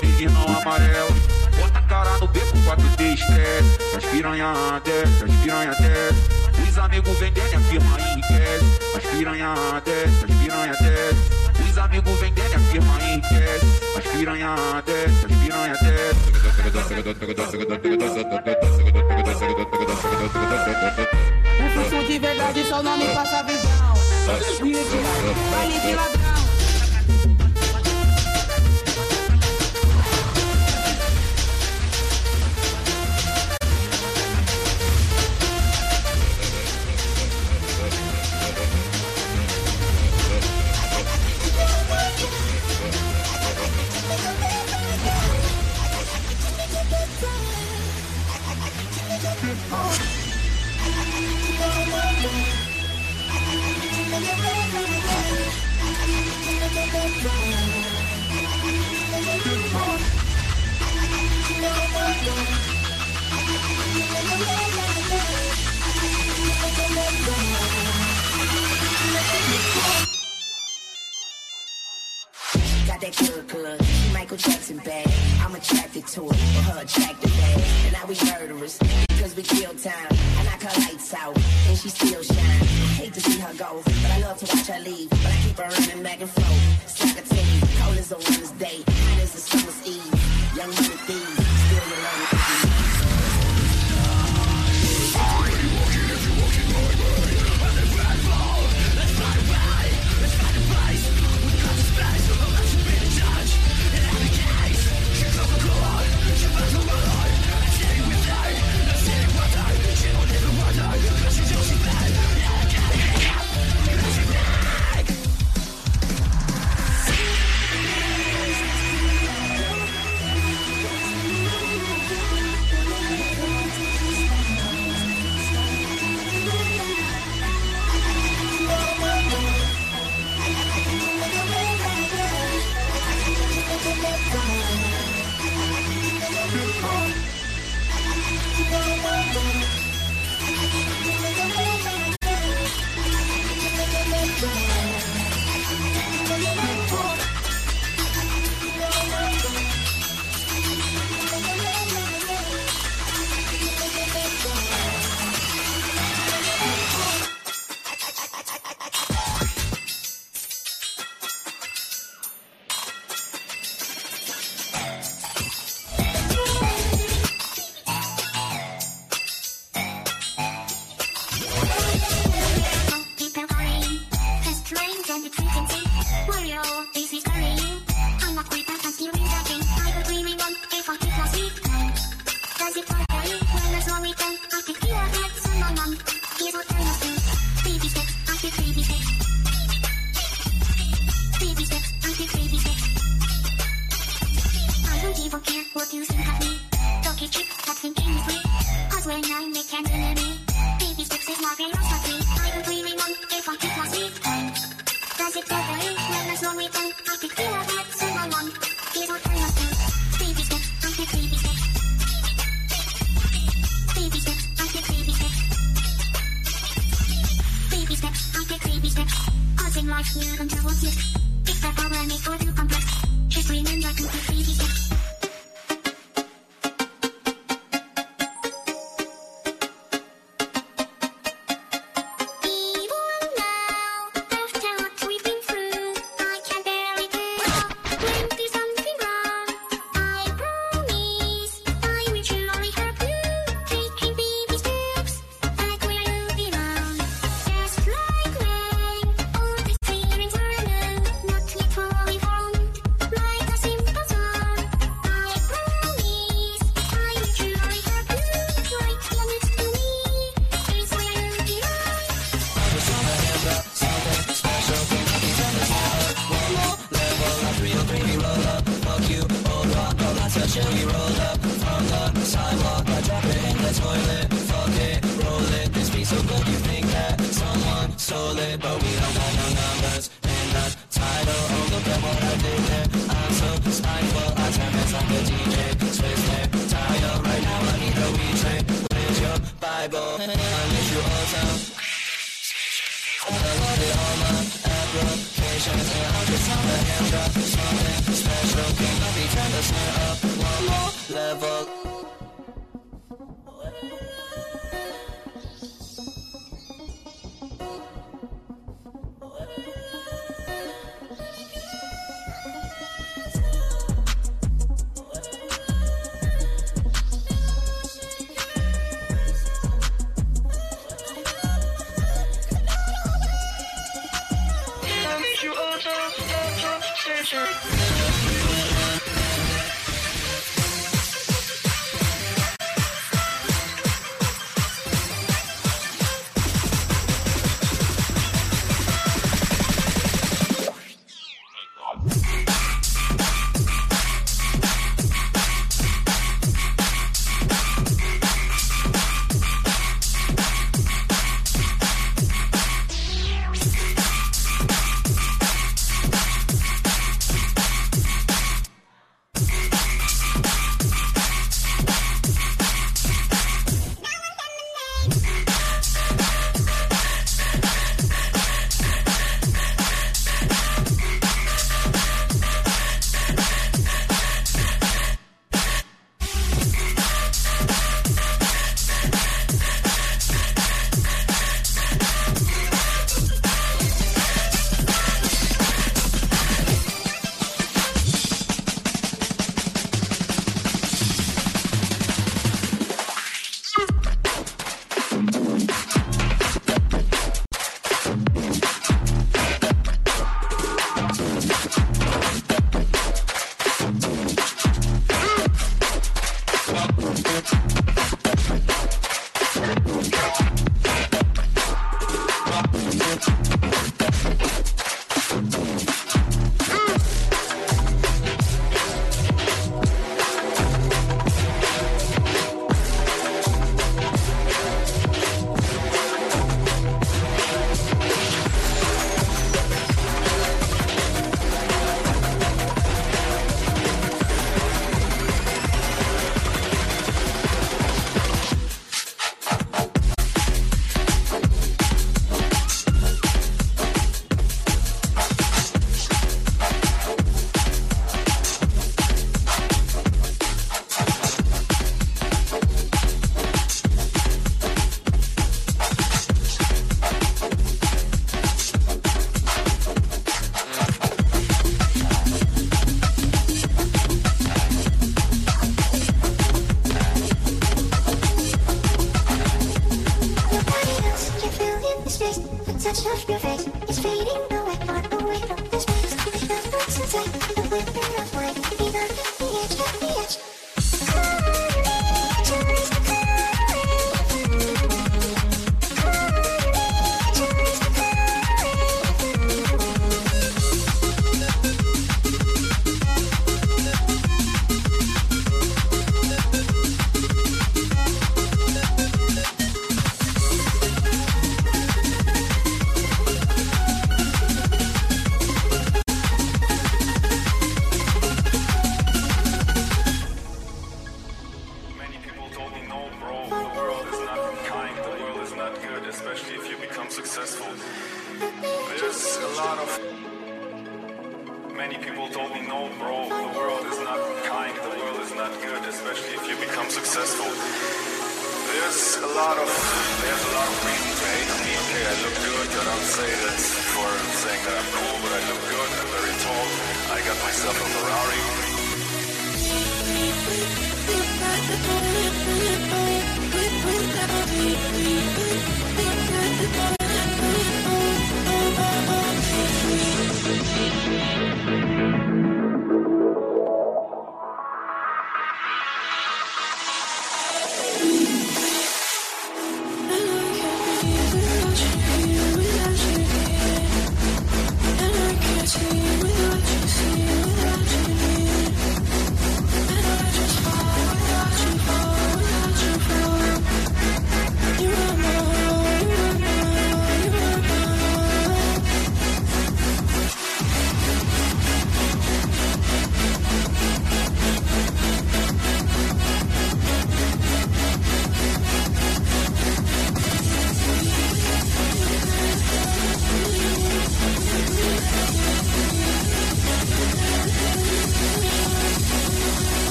pedindo amarelo. Bota a cara no beco pra tu ter estresse. As piranha desce, as piranha desce. Os amigos vendendo a firma enriquece. As piranha desce, as piranha desce. Os amigos vendendo a firma enriquece. As piranha desce, as piranha desce. Um de verdade só não me passa visão. Vale de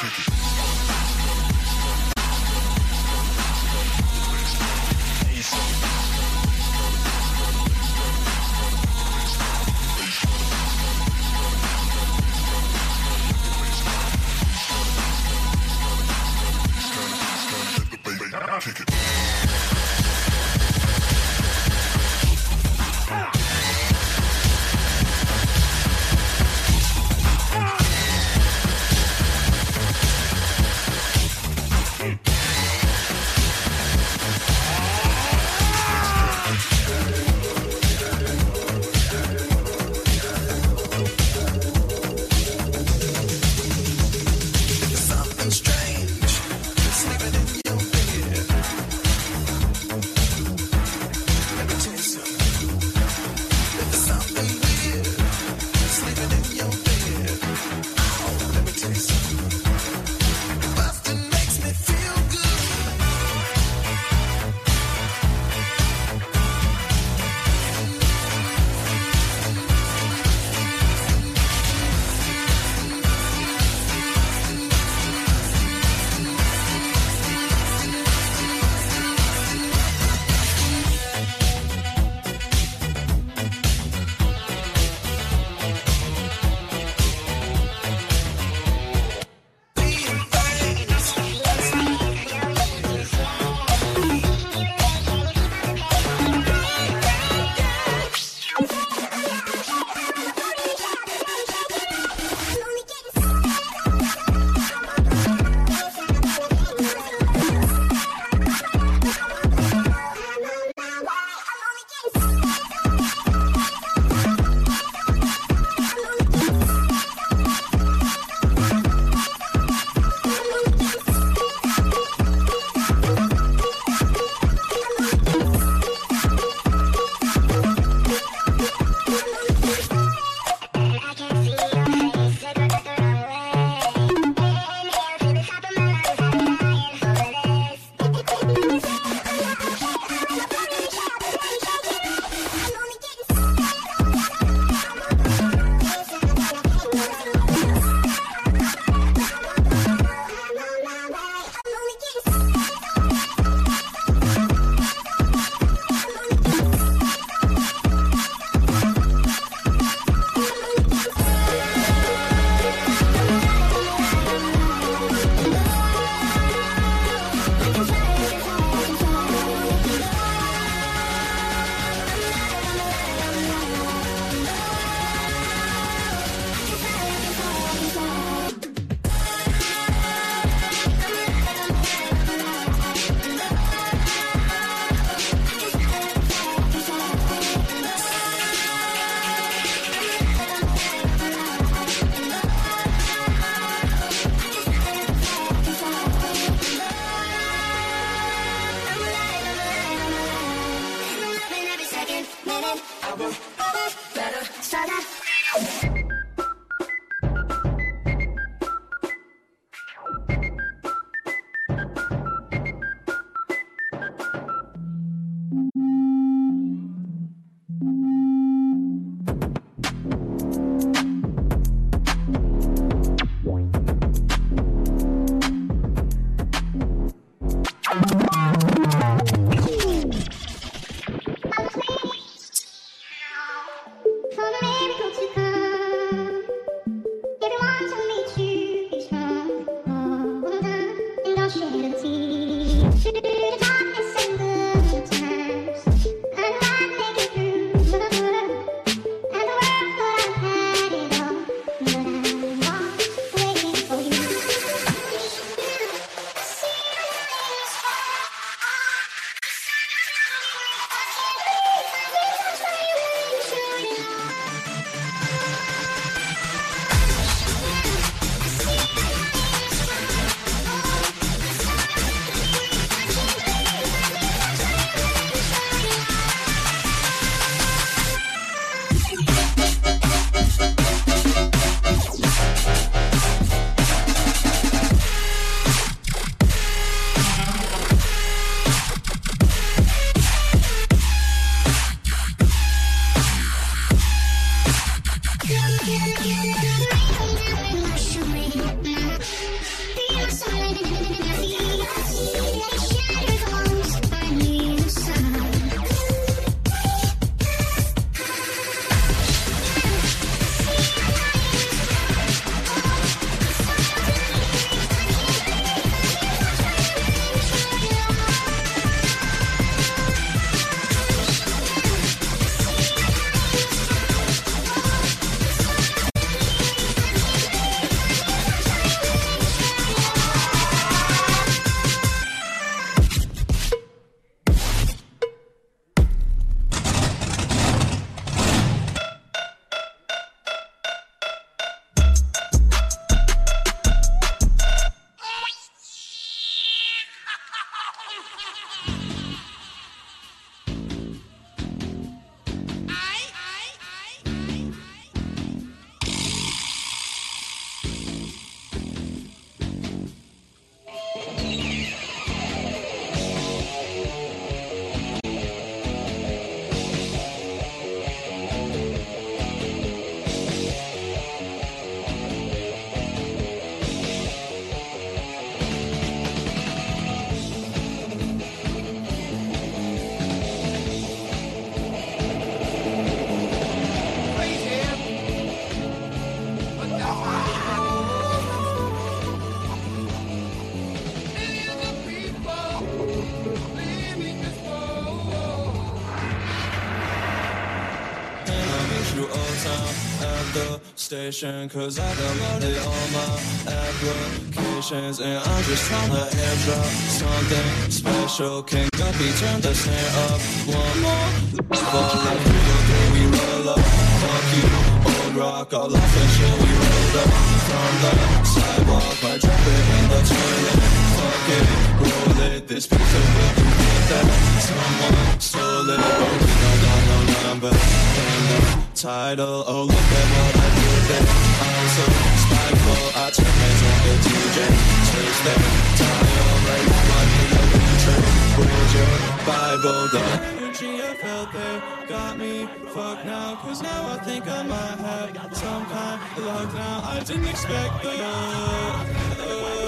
Kick it. Station Cause I downloaded all my applications And I'm just trying to airdrop something special. Can Gupi turn the snare up one more? Level Like we go through, we roll up Fuck you, old rock All off and shit, we rolled up From the sidewalk Might drop it in the toilet Fuck it, roll it This piece of wood, you that Someone stole it But we don't got no number And the title Oh, look at what I did I'm so spiteful I on the DJ Taste that tile Right now I need a return Read your Bible The energy I felt there Got me fucked now Cause now I think I might have Some kind of luck. Now I didn't expect the uh,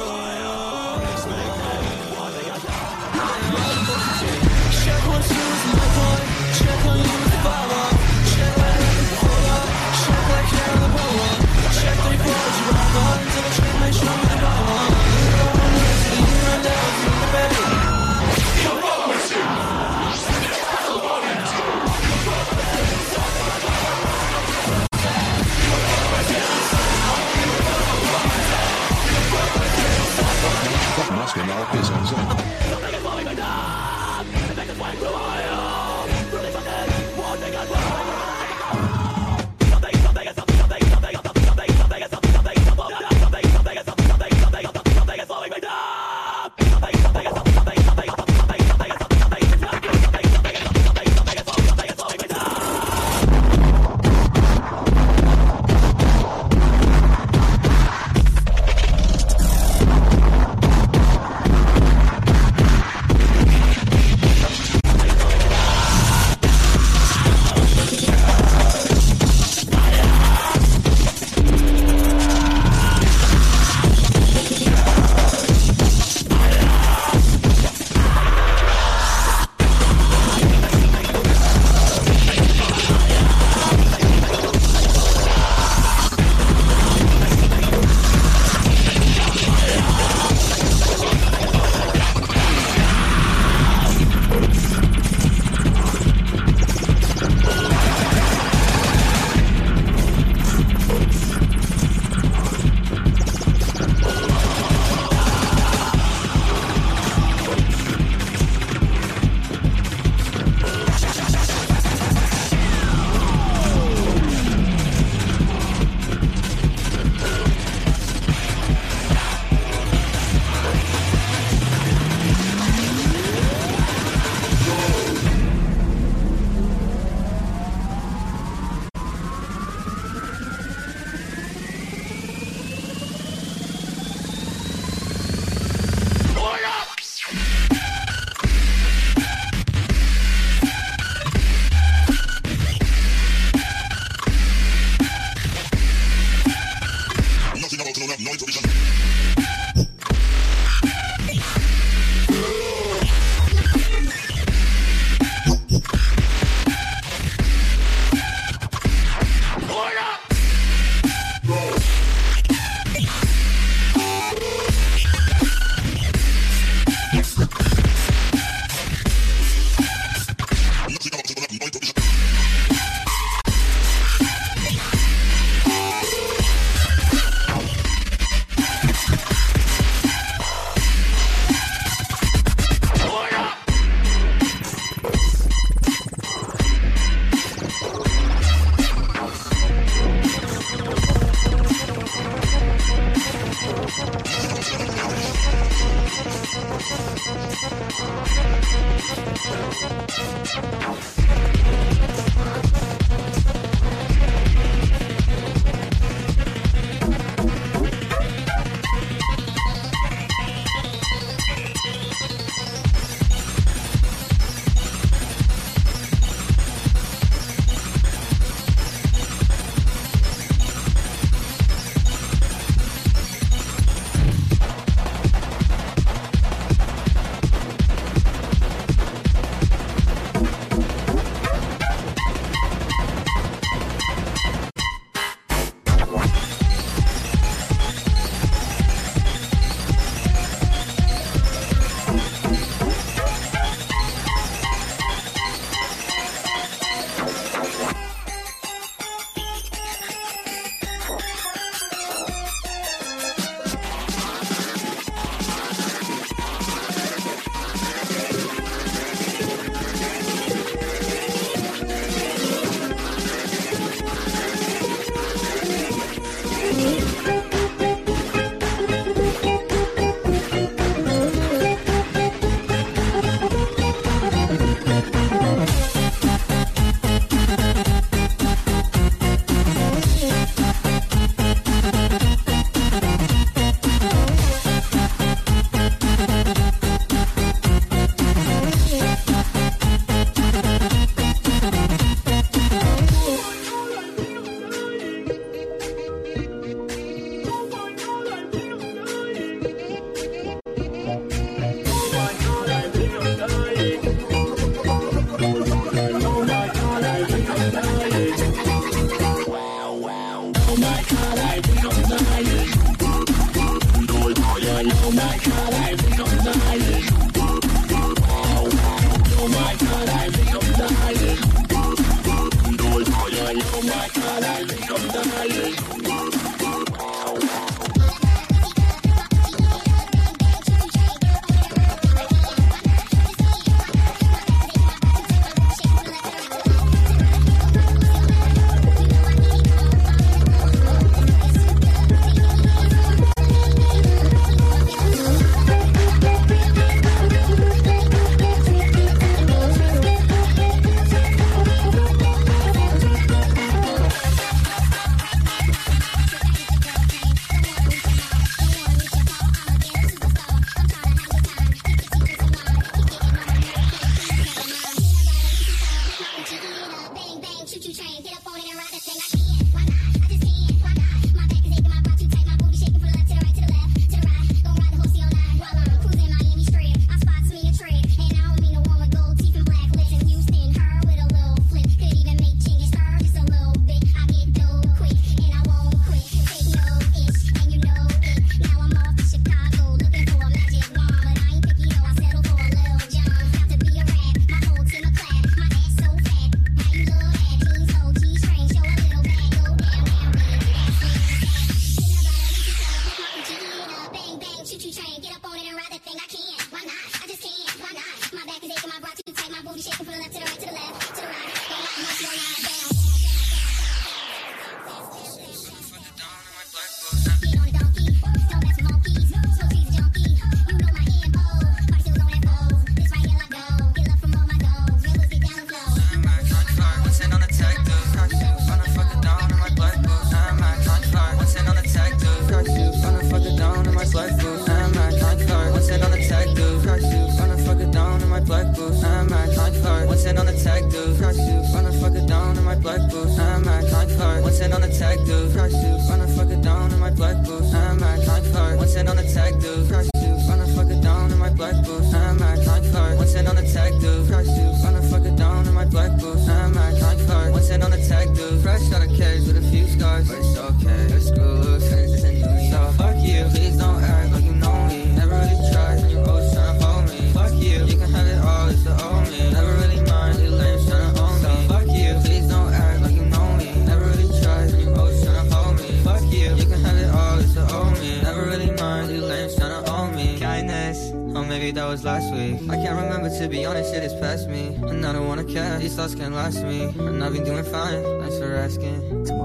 you scars, but it's okay. Your school looks look face in New York. Fuck you, please don't act like you know me. Never really tried, and you're always trying to hold me. Fuck you, you can have it all, it's the me. Never really mind, you lame, trying to own me. Fuck you, please don't act like you know me. Never really tried, and you're always trying to hold me. Fuck you, you can have it all, it's the me. Never really mind, you lame, trying to own me. Kindness. Oh, maybe that was last week. I can't remember to be honest, it is past me. And I don't wanna care, these thoughts can't last me. And I've been doing fine, thanks for asking.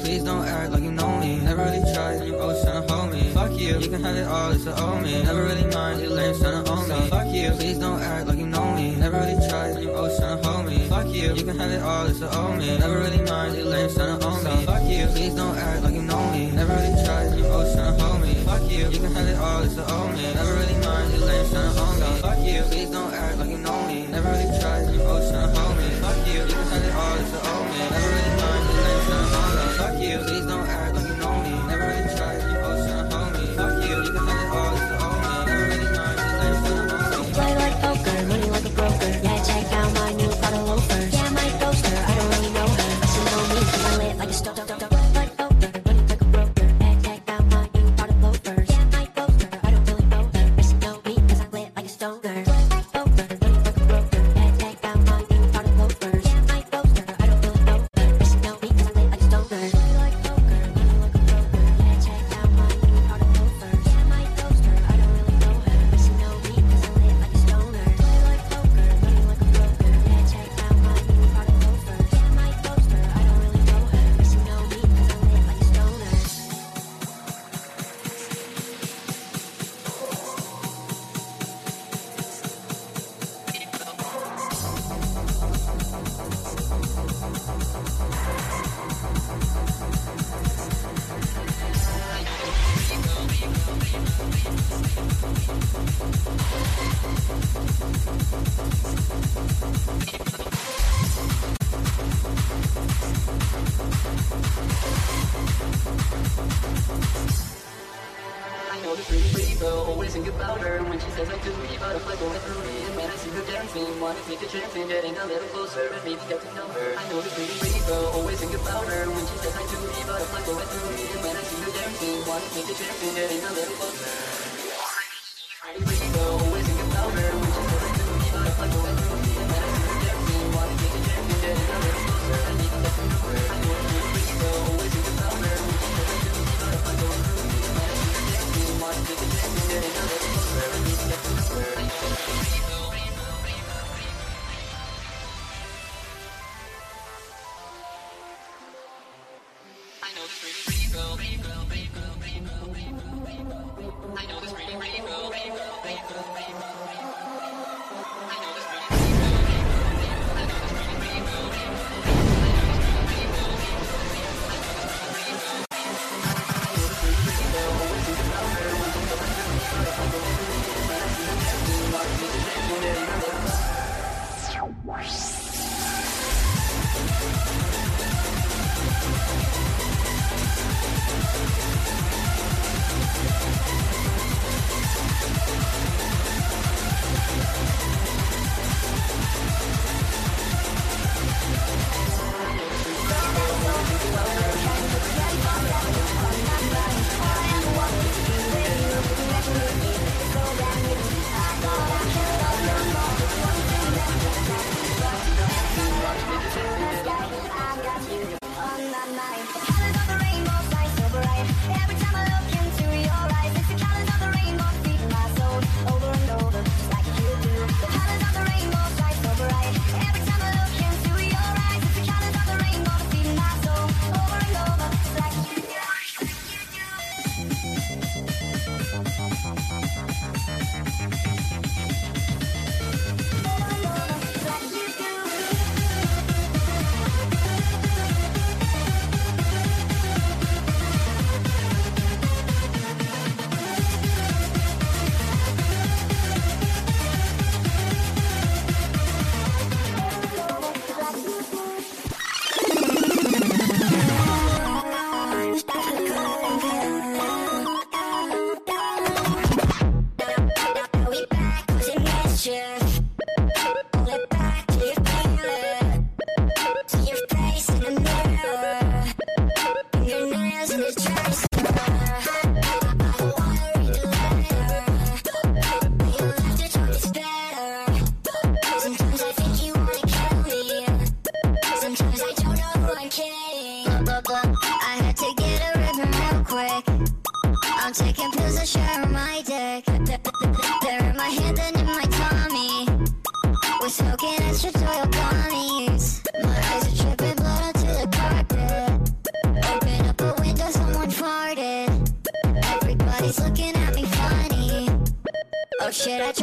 Please don't act like you know me. Never really tried, and you're always trying to hold me. Fuck you, you can have it all, it's all me. Never really mind, you're lame trying to own me. Fuck you, please don't act like you know me. Never really tried, and you're always trying to hold me. Fuck you, you can have it all, it's all me. Never really mind, you're lame trying to own me. Fuck you, please don't act like you know me. Never really tried, and you're always trying to hold me. Fuck you, you can have it all, it's all me. Never really mind, you're lame trying to own me. Fuck you, please.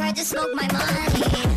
I to smoke my money.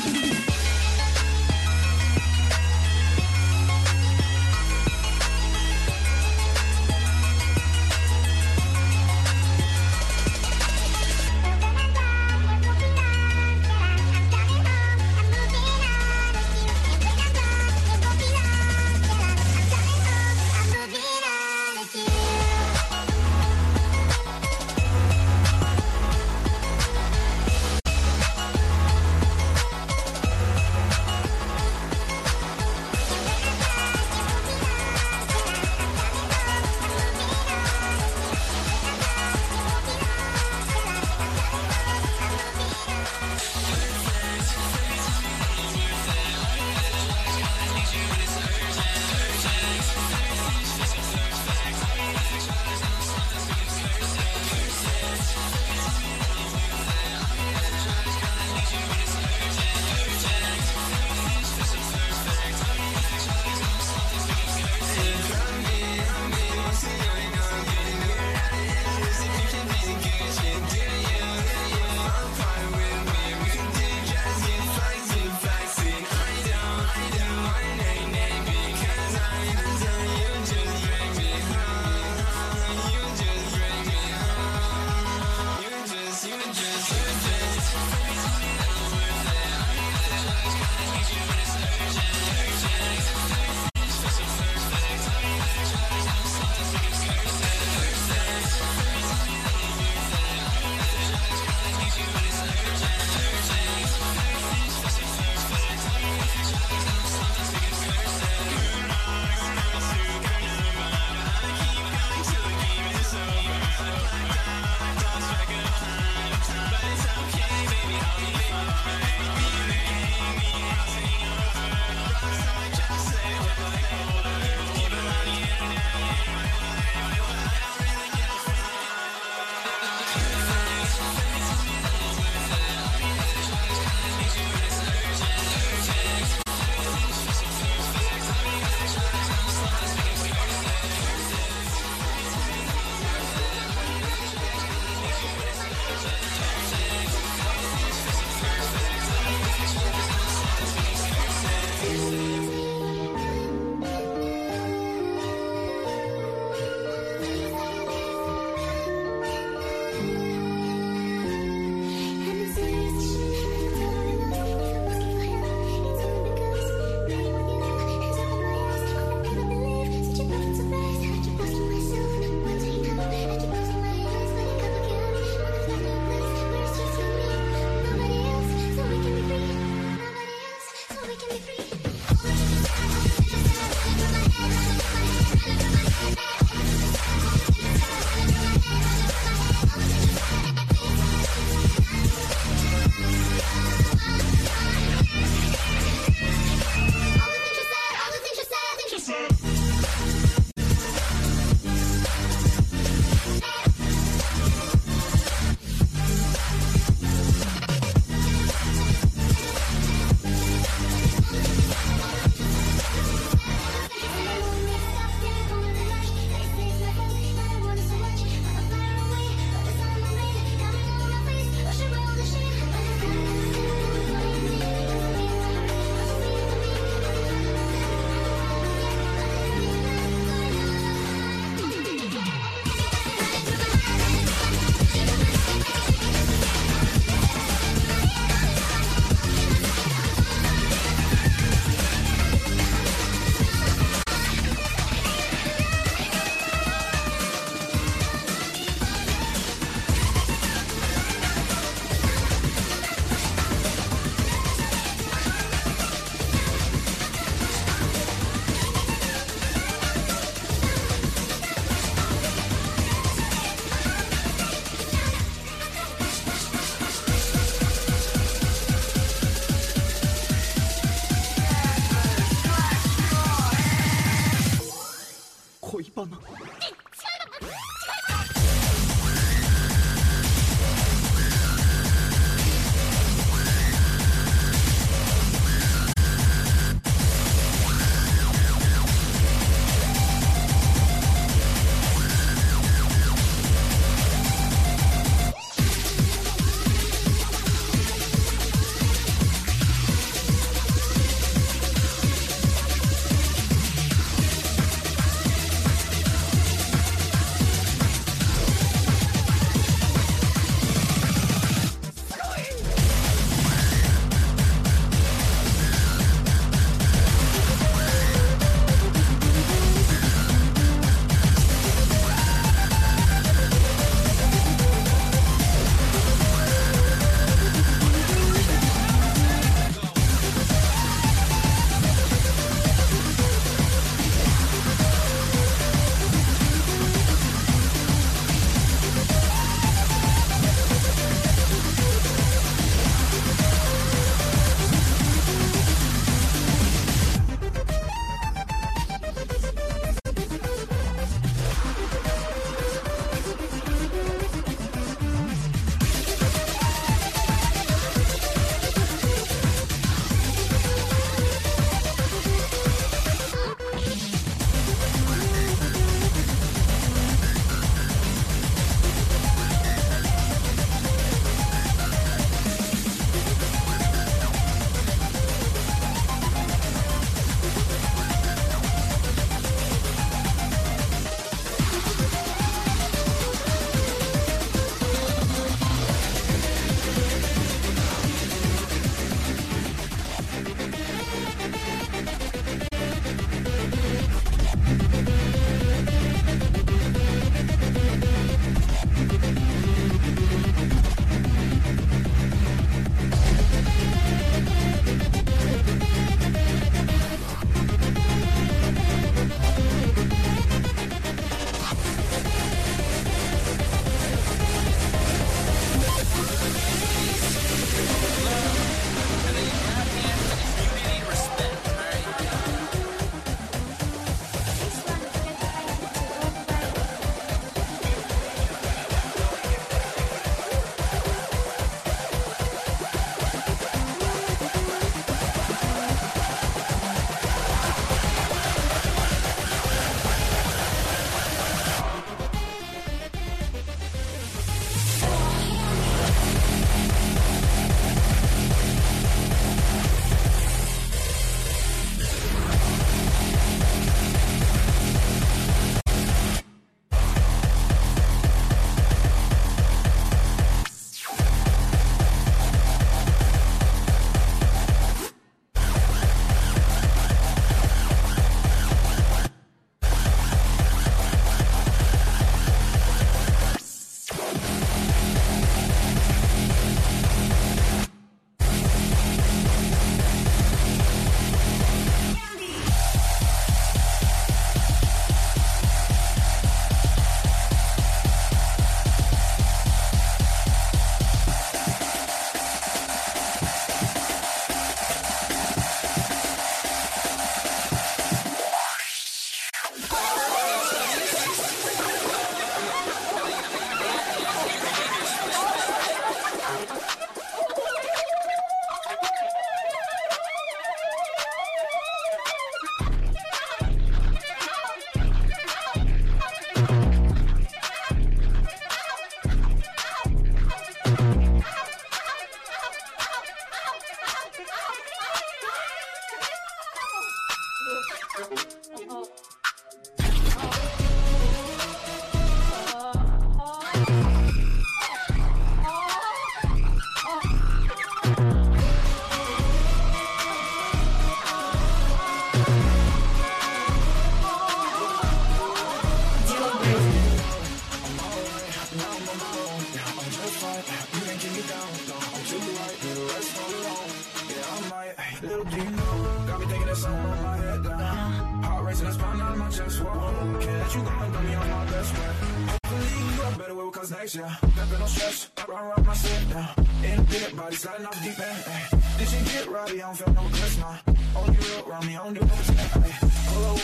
Way cause year. Never no stress, I run around my sit down. In a big body, sliding off deep end. Eh. This shit get rowdy, I don't feel no regrets now. Only real around me, I don't do no. Ay. Hold on,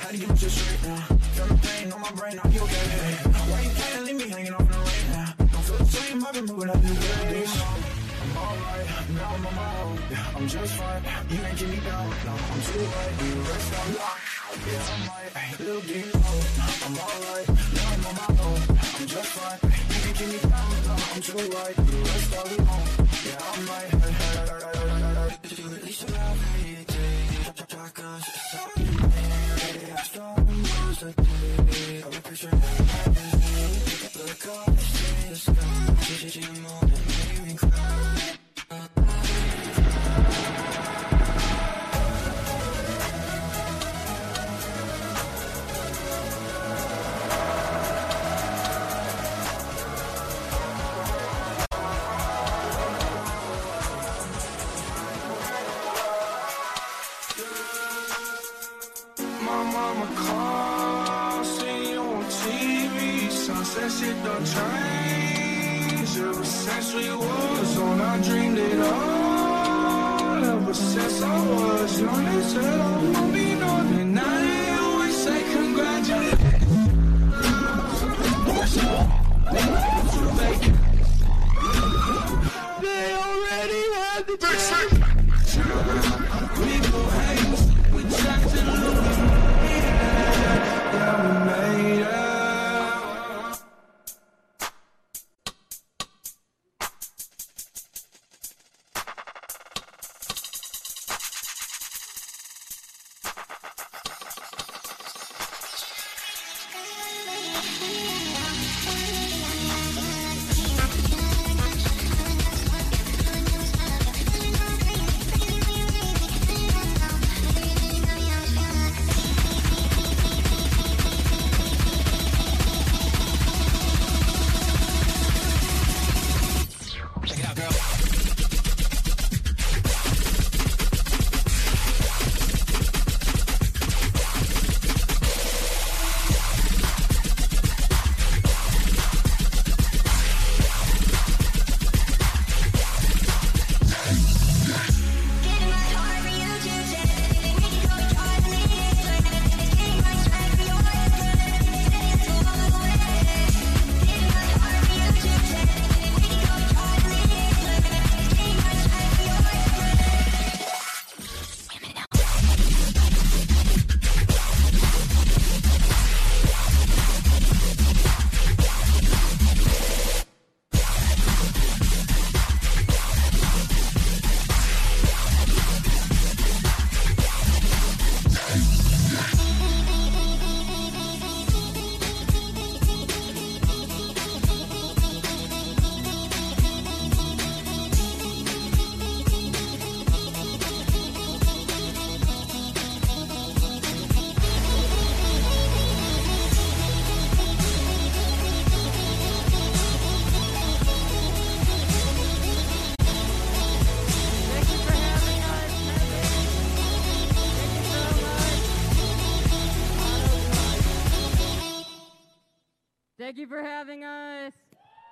how do you get my shit straight now? Feel the pain on my brain, you okay? Ay. Why you can't leave me hanging off in the rain now? Don't feel the same, I've been moving up new buildings. I'm alright, now I'm on my own. I'm just fine. You ain't keep me down. No, I'm too right. You rest on lock. Yeah, I'm right. Little do you I'm alright. Now I'm on my own. I'm just fine. You ain't keep me down. No, I'm too right. You rest all alone. Yeah, I'm right. Did you talk, talk, cause it's so hey, I'm of the day. I that happens. Look up, Sunset shit done changed. Since we was on, I dreamed it all. Ever since I was young, they said oh, I won't be nothing. Now they always say congratulations. They already had the